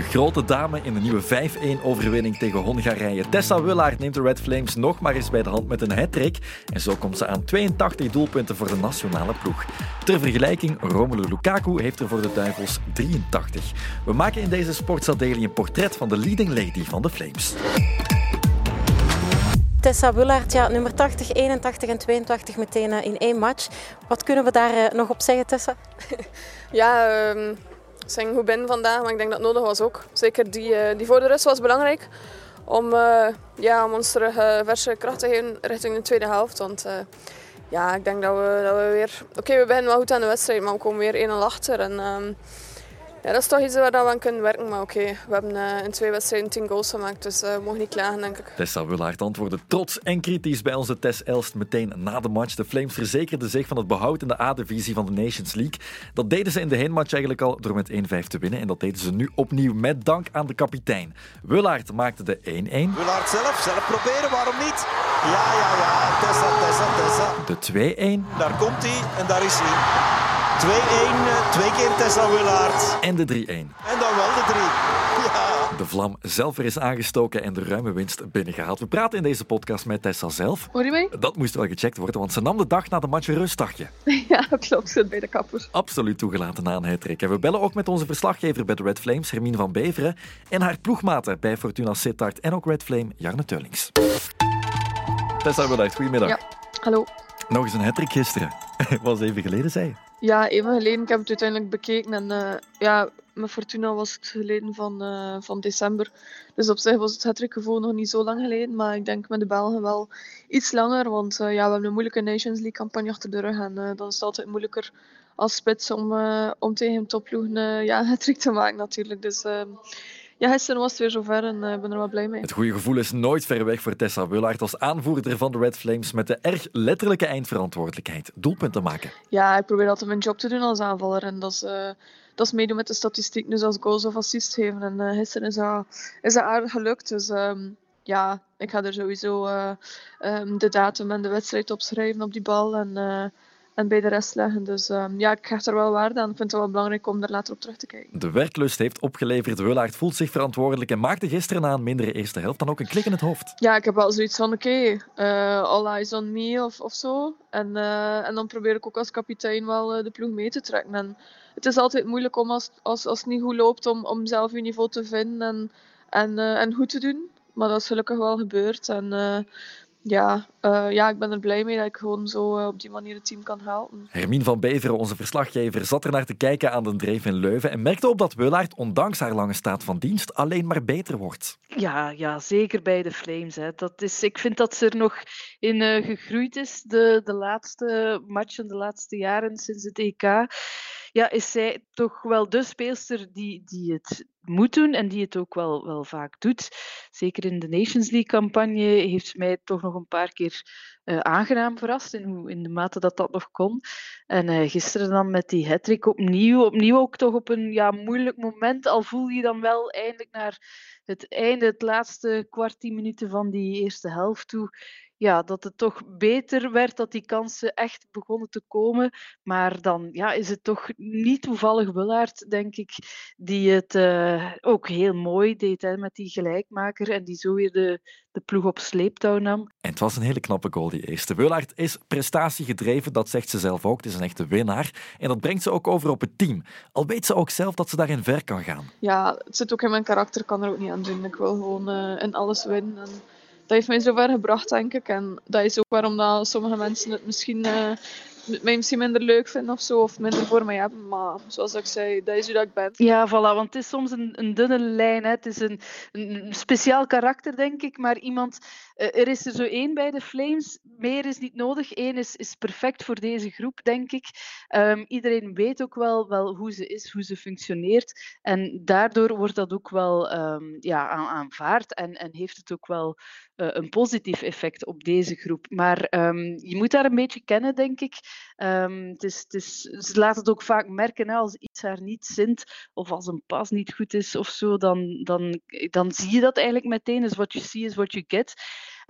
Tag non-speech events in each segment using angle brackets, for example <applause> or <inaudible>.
De grote dame in de nieuwe 5-1 overwinning tegen Hongarije. Tessa Willaert neemt de Red Flames nog maar eens bij de hand met een hat-trick. En zo komt ze aan 82 doelpunten voor de nationale ploeg. Ter vergelijking, Romelu Lukaku heeft er voor de Duivels 83. We maken in deze Sportsadeli een portret van de leading lady van de Flames. Tessa Willaert, ja, nummer 80, 81 en 82 meteen in één match. Wat kunnen we daar nog op zeggen, Tessa? Ja, um, zijn goed binnen vandaag, maar ik denk dat het nodig was ook. Zeker die, uh, die voor de rust was belangrijk om, uh, ja, om ons terug uh, verse kracht te geven richting de tweede helft. Want ja, ik denk dat we, dat we weer... Oké, we beginnen wel goed aan de wedstrijd, maar we komen weer 1-0 achter. En, um, ja, dat is toch iets waar we aan kunnen werken. Maar oké, okay, we hebben uh, in twee wedstrijden tien goals gemaakt, dus uh, we mogen niet klagen, denk ik. Tessa Willaert antwoordde trots en kritisch bij onze Tess Elst meteen na de match. De Flames verzekerden zich van het behoud in de A-divisie van de Nations League. Dat deden ze in de heenmatch eigenlijk al door met 1-5 te winnen. En dat deden ze nu opnieuw met dank aan de kapitein. Willaert maakte de 1-1. Willaert zelf, zelf proberen, waarom niet? Ja, ja, ja, Tessa, Tessa, Tessa. De 2-1. Daar komt hij en daar is hij. 2-1, twee keer Tessa Willaert. En de 3-1. En dan wel de 3. Ja. De vlam zelf er is aangestoken en de ruime winst binnengehaald. We praten in deze podcast met Tessa zelf. Hoor je mee? Dat moest wel gecheckt worden, want ze nam de dag na de match een rustdagje. <laughs> Ja, klopt. Zit bij de kapper. Absoluut toegelaten na een hattrick. En we bellen ook met onze verslaggever bij de Red Flames, Hermine van Beveren, en haar ploegmaten bij Fortuna Sittard en ook Red Flame, Jarne Teulings. Tessa Willaert, goedemiddag. Ja, hallo. Nog eens een hattrick gisteren. <laughs> was even geleden, zei je. Ja, even geleden. Ik heb het uiteindelijk bekeken. En uh, ja, met Fortuna was het geleden van, uh, van december. Dus op zich was het hattrickgevoel nog niet zo lang geleden. Maar ik denk met de Belgen wel iets langer. Want uh, ja, we hebben een moeilijke Nations League campagne achter de rug. En dan is het altijd moeilijker als spits om, om tegen een topploeg ja, <laughs> hattrick te maken natuurlijk. Dus ja, gisteren was het weer zover en ik ben er wel blij mee. Het goede gevoel is nooit ver weg voor Tessa Willaert als aanvoerder van de Red Flames met de erg letterlijke eindverantwoordelijkheid. Doelpunten maken. Ja, ik probeer altijd mijn job te doen als aanvaller en dat is... Uh, dat is meedoen met de statistiek, dus als goals of assist geven. En uh, gisteren is dat, is dat aardig gelukt. Dus um, ja, ik ga er sowieso um, de datum en de wedstrijd op schrijven op die bal. En en bij de rest leggen. Dus um, ja, ik hecht er wel waarde aan. Ik vind het wel belangrijk om er later op terug te kijken. De werklust heeft opgeleverd. Willaert voelt zich verantwoordelijk en maakte gisteren na een mindere eerste helft dan ook een klik in het hoofd. Ja, ik heb wel zoiets van, oké, okay, uh, all eyes on me of, of zo. En, uh, en dan probeer ik ook als kapitein wel uh, de ploeg mee te trekken. En het is altijd moeilijk om als, als, als het niet goed loopt, om, om zelf je niveau te vinden en, en, en goed te doen. Maar dat is gelukkig wel gebeurd. En ja, uh, ja, ik ben er blij mee dat ik gewoon zo uh, op die manier het team kan helpen. Hermine van Beveren, onze verslaggever, zat er naar te kijken aan de dreef in Leuven en merkte op dat Willaert, ondanks haar lange staat van dienst, alleen maar beter wordt. Ja, ja zeker bij de Flames. Hè. Dat is, ik vind dat ze er nog in uh, gegroeid is de, de laatste matchen, de laatste jaren sinds het EK. Ja, is zij toch wel de speelster die, die het moet doen en die het ook wel, wel vaak doet. Zeker in de Nations League-campagne heeft mij toch nog een paar keer uh, aangenaam verrast in, hoe, in de mate dat dat nog kon. En uh, gisteren dan met die hattrick opnieuw, opnieuw ook toch op een ja, moeilijk moment, al voel je dan wel eindelijk naar het einde, het laatste kwart, tien minuten van die eerste helft toe, ja, dat het toch beter werd, dat die kansen echt begonnen te komen. Maar dan ja, is het toch niet toevallig Willaert, denk ik, die het uh, ook heel mooi deed hè, met die gelijkmaker en die zo weer de, de ploeg op sleeptouw nam. En het was een hele knappe goal, die eerste. Willaert is prestatiegedreven, dat zegt ze zelf ook. Het is een echte winnaar. En dat brengt ze ook over op het team. Al weet ze ook zelf dat ze daarin ver kan gaan. Ja, het zit ook in mijn karakter, kan er ook niet aan doen. Ik wil gewoon uh, in alles winnen. En dat heeft mij zover gebracht, denk ik. En dat is ook waarom dat sommige mensen het misschien, uh, mij misschien minder leuk vinden of zo, of minder voor mij hebben. Maar zoals ik zei, dat is hoe dat ik ben. Ja, voilà, want het is soms een, een dunne lijn. Hè. Het is een, een speciaal karakter, denk ik. Maar iemand, uh, er is er zo één bij de Flames. Meer is niet nodig. Eén is, is perfect voor deze groep, denk ik. Um, iedereen weet ook wel, wel hoe ze is, hoe ze functioneert. En daardoor wordt dat ook wel um, ja, aanvaard en, en heeft het ook wel een positief effect op deze groep. Maar um, je moet daar een beetje kennen, denk ik. Um, het is, het is, ze laat het ook vaak merken als iets haar niet zint of als een pas niet goed is of zo, dan, dan, dan zie je dat eigenlijk meteen. Dus what you see is what you get.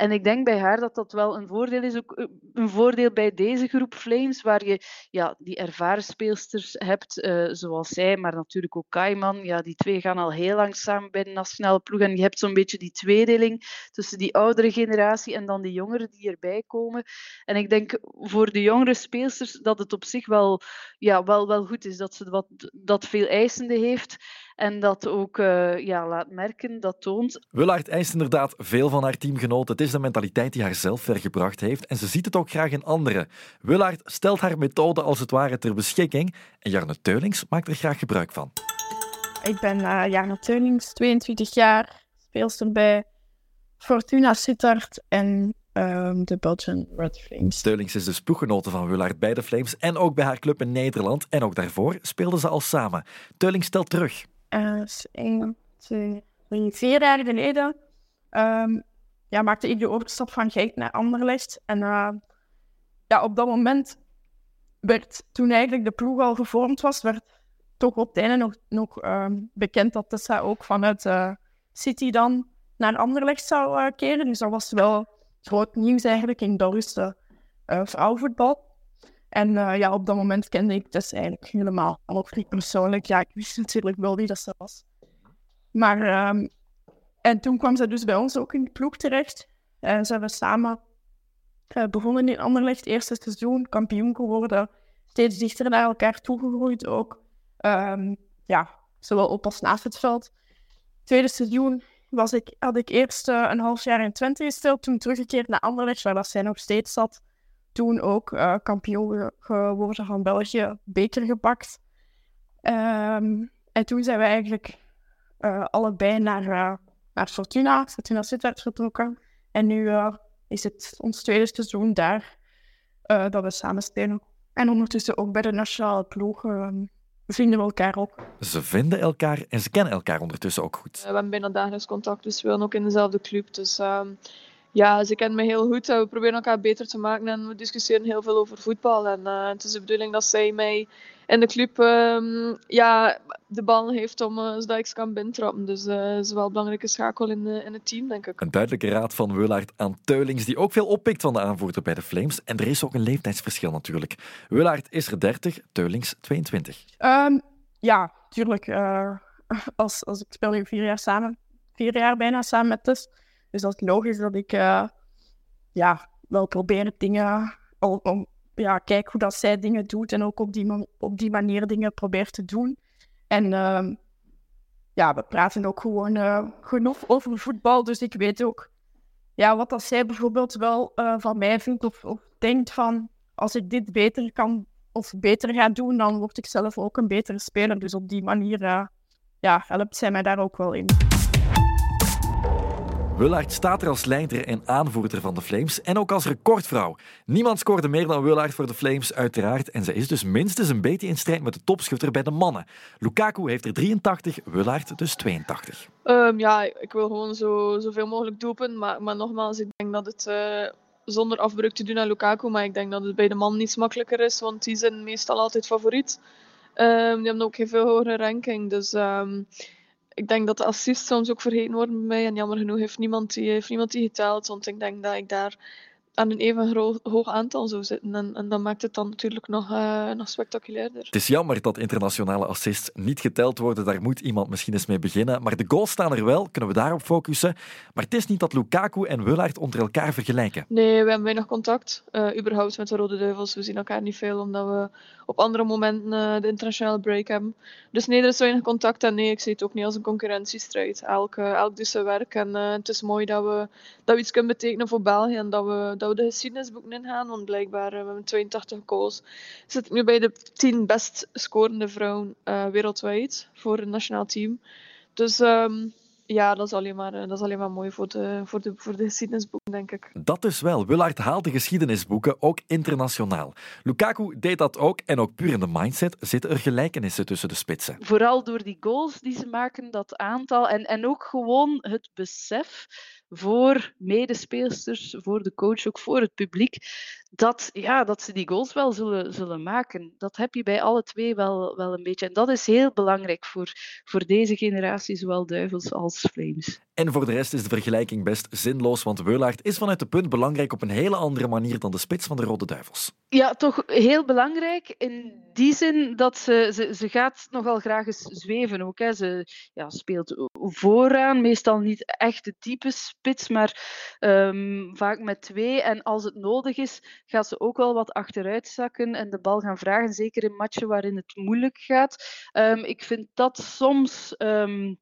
En ik denk bij haar dat dat wel een voordeel is, ook een voordeel bij deze groep Flames, waar je ja, die ervaren speelsters hebt, uh, zoals zij, maar natuurlijk ook Kaiman. Ja, die twee gaan al heel lang samen bij de nationale ploeg en je hebt zo'n beetje die tweedeling tussen die oudere generatie en dan die jongeren die erbij komen. En ik denk voor de jongere speelsters dat het op zich wel, ja, wel, wel goed is dat ze wat, dat veel eisende heeft. En dat ook uh, ja, laat merken, dat toont. Willaert eist inderdaad veel van haar teamgenoten. Het is de mentaliteit die haar zelf vergebracht heeft en ze ziet het ook graag in anderen. Willaert stelt haar methode als het ware ter beschikking en Jarne Teulings maakt er graag gebruik van. Ik ben uh, Jarne Teulings, 22 jaar, speelster bij Fortuna Sittard en um, de Belgian Red Flames. Steulings is dus ploeggenote van Willaert bij de Flames en ook bij haar club in Nederland. En ook daarvoor speelden ze al samen. Teulings stelt terug. Uh, een, twee, drie, vier jaar geleden um, ja, maakte ik de overstap van Genk naar Anderlecht. En uh, ja, op dat moment werd, toen eigenlijk de ploeg al gevormd was, werd toch op het einde nog, nog um, bekend dat Tessa ook vanuit uh, City dan naar Anderlecht zou uh, keren. Dus dat was wel groot nieuws eigenlijk in Belgische vrouwenvoetbal. En uh, ja, op dat moment kende ik dus eigenlijk helemaal ook niet persoonlijk. Ja, ik wist natuurlijk wel wie dat ze was. Maar, um, en toen kwam ze dus bij ons ook in de ploeg terecht. En ze hebben samen uh, begonnen in Anderlecht, eerste seizoen, kampioen geworden. Steeds dichter naar elkaar toegegroeid ook. Um, ja, zowel op als naast het veld. Tweede seizoen was ik, had ik eerst uh, een half jaar in Twente gespeeld, toen teruggekeerd naar Anderlecht, waar dat zij nog steeds zat. Toen ook uh, kampioen geworden van België, beker gepakt. Um, en toen zijn we eigenlijk uh, allebei naar, naar Fortuna, Fortuna Sittard vertrokken. En nu is het ons tweede seizoen daar dat we samen spelen. En ondertussen ook bij de nationale ploeg ehm, vinden we elkaar ook. Ze vinden elkaar en ze kennen elkaar ondertussen ook goed. we hebben bijna dagelijks contact, dus we willen ook in dezelfde club. Dus uh, ja, ze kennen me heel goed. We proberen elkaar beter te maken en we discussiëren heel veel over voetbal. En uh, het is de bedoeling dat zij mij in de club um, ja, de bal heeft om uh, zodat ik ze kan binnentrappen. Dus uh, dat is wel een belangrijke schakel in, in het team, denk ik. Een duidelijke raad van Willaert aan Teulings, die ook veel oppikt van de aanvoerder bij de Flames. En er is ook een leeftijdsverschil natuurlijk. Willaert is er 30, Teulings 22. Um, ja, tuurlijk. Uh, als, als ik speel nu vier jaar samen, vier jaar bijna samen met Tess. Dus dat is logisch dat ik uh, ja, wel probeer dingen om, om ja, kijk hoe dat zij dingen doet en ook op die, op die manier dingen probeert te doen. En uh, ja, we praten ook gewoon uh, genoeg over voetbal, dus ik weet ook ja, wat dat zij bijvoorbeeld wel uh, van mij vindt of, of denkt van als ik dit beter kan of beter ga doen, dan word ik zelf ook een betere speler. Dus op die manier ja, helpt zij mij daar ook wel in. Willaert staat er als leider en aanvoerder van de Flames en ook als recordvrouw. Niemand scoorde meer dan Willaert voor de Flames, uiteraard. En ze is dus minstens een beetje in strijd met de topschutter bij de mannen. Lukaku heeft er 83, Willaert dus 82. Um, ja, ik wil gewoon zo, zoveel mogelijk doelpunten. Maar, maar nogmaals, ik denk dat het... Uh zonder afbreuk te doen aan Lukaku. Maar ik denk dat het bij de man niets makkelijker is, want die zijn meestal altijd favoriet. Um, die hebben ook geen veel hogere ranking. Dus um, ik denk dat de assists soms ook vergeten worden bij mij. En jammer genoeg heeft niemand die, heeft niemand die geteld. Want ik denk dat ik daar aan een even hoog aantal zou zitten. En, en dat maakt het dan natuurlijk nog, uh, nog spectaculairder. Het is jammer dat internationale assists niet geteld worden. Daar moet iemand misschien eens mee beginnen. Maar de goals staan er wel, kunnen we daarop focussen. Maar het is niet dat Lukaku en Willaert onder elkaar vergelijken. Nee, we hebben weinig contact. Uh, überhaupt met de Rode Duivels. We zien elkaar niet veel, omdat we op andere momenten uh, de internationale break hebben. Dus nee, er is weinig contact. En nee, ik zie het ook niet als een concurrentiestrijd. Elk, elk doet zijn werk. En het is mooi dat we, dat we iets kunnen betekenen voor België. En dat we, dat we de geschiedenisboeken ingaan. Want blijkbaar uh, we hebben 82 goals. Zit ik nu bij de 10 best scorende vrouwen uh, wereldwijd voor het nationaal team. Dus um, ja, dat is alleen maar, dat is alleen maar mooi voor de, voor, de, voor de geschiedenisboeken, denk ik. Dat is wel. Willaert haalt de geschiedenisboeken ook internationaal. Lukaku deed dat ook en ook puur in de mindset zitten er gelijkenissen tussen de spitsen. Vooral door die goals die ze maken, dat aantal en, en ook gewoon het besef voor medespeelsters, voor de coach, ook voor het publiek, dat, ja, dat ze die goals wel zullen, zullen maken. Dat heb je bij alle twee wel, wel een beetje. En dat is heel belangrijk voor, voor deze generatie, zowel Duivels als Flames. En voor de rest is de vergelijking best zinloos, want Weulaert is vanuit de punt belangrijk op een hele andere manier dan de spits van de Rode Duivels. Ja, toch heel belangrijk in die zin dat ze, ze, ze gaat nogal graag eens zweven ook. Hè. Ze ja, speelt vooraan, meestal niet echt de type spits, maar um, vaak met twee. En als het nodig is, gaat ze ook wel wat achteruit zakken en de bal gaan vragen, zeker in matchen waarin het moeilijk gaat. Um, ik vind dat soms um,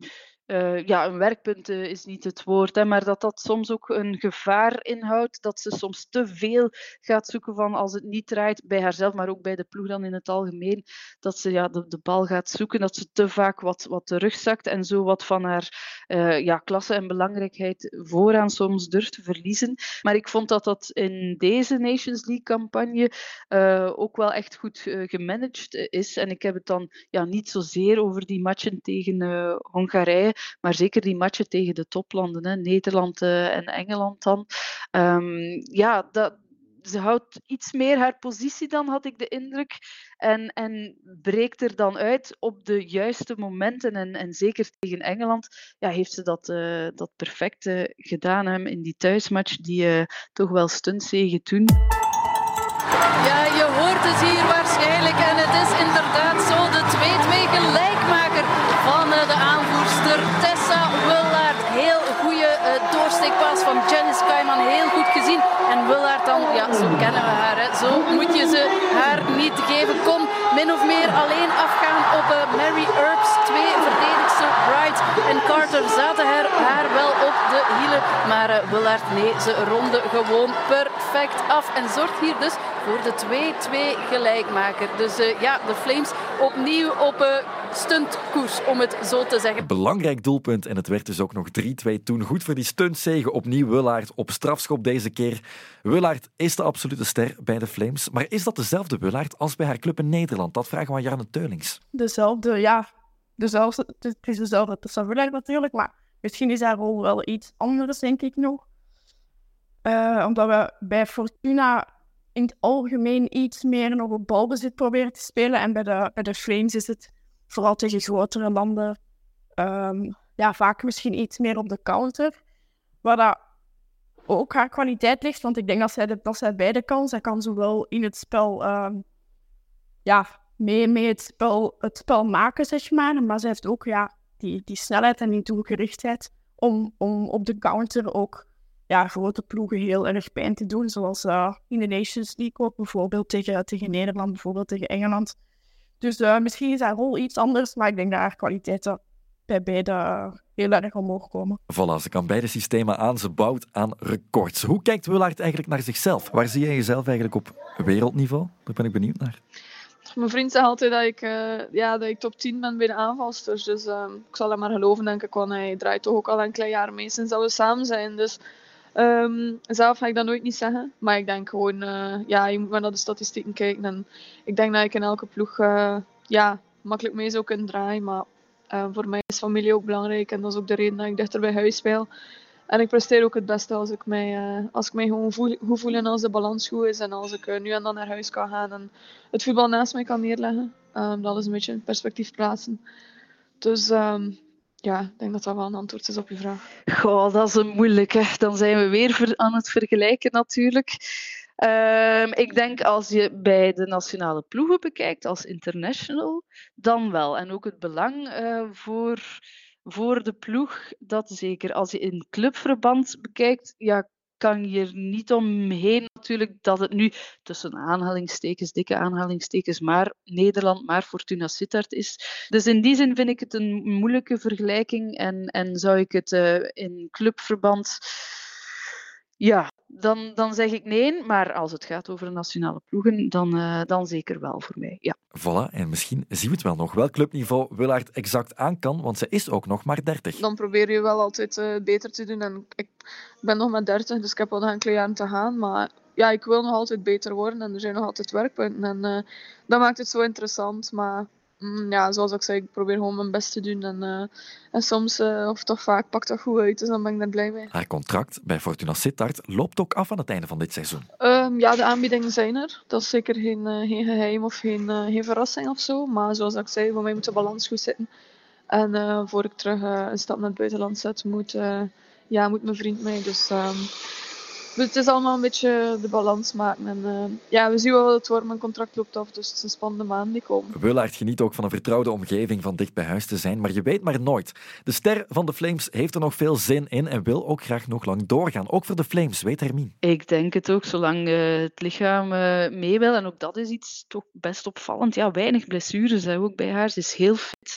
uh, ja, een werkpunt uh, is niet het woord, hè, maar dat dat soms ook een gevaar inhoudt, dat ze soms te veel gaat zoeken van als het niet draait bij haarzelf, maar ook bij de ploeg dan in het algemeen, dat ze ja, de, bal gaat zoeken, dat ze te vaak wat, wat terugzakt en zo wat van haar uh, ja, klasse en belangrijkheid vooraan soms durft te verliezen. Maar ik vond dat dat in deze Nations League campagne ook wel echt goed gemanaged is en ik heb het dan ja, niet zozeer over die matchen tegen Hongarije, maar zeker die matchen tegen de toplanden, hè, Nederland uh, en Engeland dan. Um, ja, dat, ze houdt iets meer haar positie dan, had ik de indruk. En, en breekt er dan uit op de juiste momenten. En, en zeker tegen Engeland ja, heeft ze dat, uh, dat perfect uh, gedaan hem in die thuismatch, die toch wel stuntzegen toen. Ja, je hoort het hier waarschijnlijk. En het is inderdaad zo doorsteekpas van Janice Kaiman. Heel goed gezien. En Willaert dan, ja, zo kennen we haar. Hè. Zo moet je ze haar niet geven. Kon min of meer alleen afgaan op uh, Mary Earps. Twee verdedigster, Bright en Carter, zaten haar, haar wel op de hielen. Maar uh, Willaert, nee, ze ronden gewoon perfect af. En zorgt hier dus voor de 2-2 gelijkmaker. Dus uh, ja, de Flames opnieuw op uh, stuntkoers, om het zo te zeggen. Belangrijk doelpunt en het werd dus ook nog 3-2 toen. Goed voor die stuntzege. Opnieuw Willaert op strafschop deze keer. Willaert is de absolute ster bij de Flames. Maar is dat dezelfde Willaert als bij haar club in Nederland? Dat vragen we aan Jarne Teulings. Dezelfde, ja. Dezelfde, het is dezelfde Tessa Willaert natuurlijk, maar misschien is haar rol wel iets anders, denk ik nog. Uh, omdat we bij Fortuna in het algemeen iets meer nog op balbezit proberen te spelen. En bij de, bij de Flames is het vooral tegen grotere landen um, ja, vaak misschien iets meer op de counter. Waar dat ook haar kwaliteit ligt, want ik denk dat zij, de, dat zij beide kan. Zij kan zowel in het spel, um, ja, mee, mee het, spel, het spel maken, zeg maar. Maar zij heeft ook ja, die, die snelheid en die doelgerichtheid om, om op de counter ook ja, grote ploegen heel erg pijn te doen. Zoals uh, in de Nations League ook, bijvoorbeeld tegen, tegen Nederland, bijvoorbeeld tegen Engeland. Dus uh, misschien is haar rol iets anders, maar ik denk dat haar kwaliteiten bij beide uh, heel erg omhoog komen. Voilà, ze kan beide systemen aan, ze bouwt aan records. Hoe kijkt Willaert eigenlijk naar zichzelf? Waar zie jij jezelf eigenlijk op wereldniveau? Daar ben ik benieuwd naar. Mijn vriend zegt altijd dat ik, uh, ja, dat ik top 10 ben bij de aanvalsters. Dus ik zal hem maar geloven, denk ik. Want hij draait toch ook al een klein jaar mee sinds dat we samen zijn. Dus Um, zelf ga ik dat nooit niet zeggen. Maar ik denk gewoon, uh, ja, je moet maar naar de statistieken kijken. En ik denk dat ik in elke ploeg uh, ja, makkelijk mee zou kunnen draaien. Maar uh, voor mij is familie ook belangrijk. En dat is ook de reden dat ik dichter bij huis speel. En ik presteer ook het beste als ik mij, als ik mij gewoon voel, goed voel en als de balans goed is. En als ik nu en dan naar huis kan gaan en het voetbal naast mij kan neerleggen. Um, dat is een beetje in perspectief plaatsen. Dus um, ja, ik denk dat dat wel een antwoord is op je vraag. Goh, dat is een moeilijke. Dan zijn we weer aan het vergelijken natuurlijk. Um, ik denk als je bij de nationale ploegen bekijkt als international, dan wel. En ook het belang uh, voor, voor de ploeg, dat zeker. Als je in clubverband bekijkt, ja, kan je er niet omheen natuurlijk dat het nu tussen aanhalingstekens, dikke aanhalingstekens, maar Nederland, maar Fortuna Sittard is. Dus in die zin vind ik het een moeilijke vergelijking en, en zou ik het uh, in clubverband ja, dan, dan zeg ik nee. Maar als het gaat over nationale ploegen, dan, uh, dan zeker wel voor mij. Ja. Voilà, en misschien zien we het wel nog. Welk clubniveau Willaert exact aan kan, want ze is ook nog maar 30. Dan probeer je wel altijd uh, beter te doen. En ik ben nog maar 30, dus ik heb al een enkele jaren te gaan. Maar ja, ik wil nog altijd beter worden en er zijn nog altijd werkpunten. En uh, dat maakt het zo interessant. Maar ja, zoals ik zei, ik probeer gewoon mijn best te doen. En, uh, en soms, uh, of toch vaak, pakt dat goed uit. Dus dan ben ik er blij mee. Haar contract bij Fortuna Sittard loopt ook af aan het einde van dit seizoen. Um, ja, de aanbiedingen zijn er. Dat is zeker geen, uh, geen geheim of geen, geen verrassing of zo. Maar zoals ik zei, voor mij moet de balans goed zitten. En voor ik terug een stap naar het buitenland zet, moet, ja, moet mijn vriend mee. Dus um, dus het is allemaal een beetje de balans maken. En, uh, ja, we zien wel wat het wordt. Mijn contract loopt af, dus het is een spannende maand die komen. Willaert geniet ook van een vertrouwde omgeving van dicht bij huis te zijn, maar je weet maar nooit. De ster van de Flames heeft er nog veel zin in en wil ook graag nog lang doorgaan. Ook voor de Flames, weet Hermine. Ik denk het ook, zolang uh, het lichaam uh, mee wil. En ook dat is iets toch best opvallend. Ja, weinig blessures hè, ook bij haar. Ze is heel fit.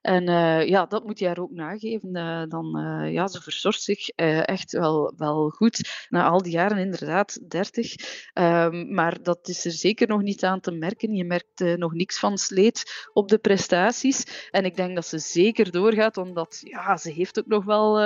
En uh, ja, dat moet je haar ook nageven. Uh, dan, uh, ja, ze verzorgt zich echt wel, wel goed. Na al die jaren, inderdaad, 30. Um, maar dat is er zeker nog niet aan te merken. Je merkt nog niks van sleet op de prestaties. En ik denk dat ze zeker doorgaat, omdat ja, ze heeft ook nog wel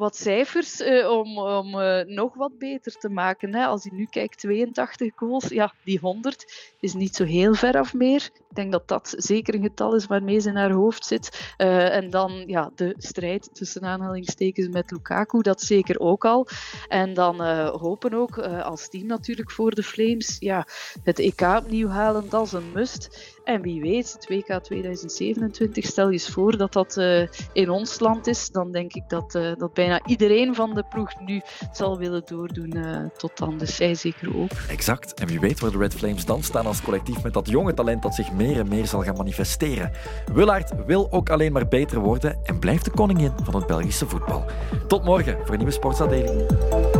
wat cijfers uh, om, om uh, nog wat beter te maken. Hè. Als je nu kijkt, 82 goals, ja, die 100 is niet zo heel ver af meer. Ik denk dat dat zeker een getal is waarmee ze in haar hoofd zit. Uh, en dan ja, de strijd tussen aanhalingstekens met Lukaku, dat zeker ook al. En dan hopen ook als team natuurlijk voor de Flames ja, het EK opnieuw halen, dat is een must. En wie weet, het WK 2027, stel je eens voor dat dat uh, in ons land is, dan denk ik dat, uh, dat bijna iedereen van de ploeg nu zal willen doordoen uh, tot dan. Dus zij zeker ook. Exact. En wie weet waar de Red Flames dan staan als collectief met dat jonge talent dat zich meer en meer zal gaan manifesteren. Willaert wil ook alleen maar beter worden en blijft de koningin van het Belgische voetbal. Tot morgen voor een nieuwe Sportsadelig.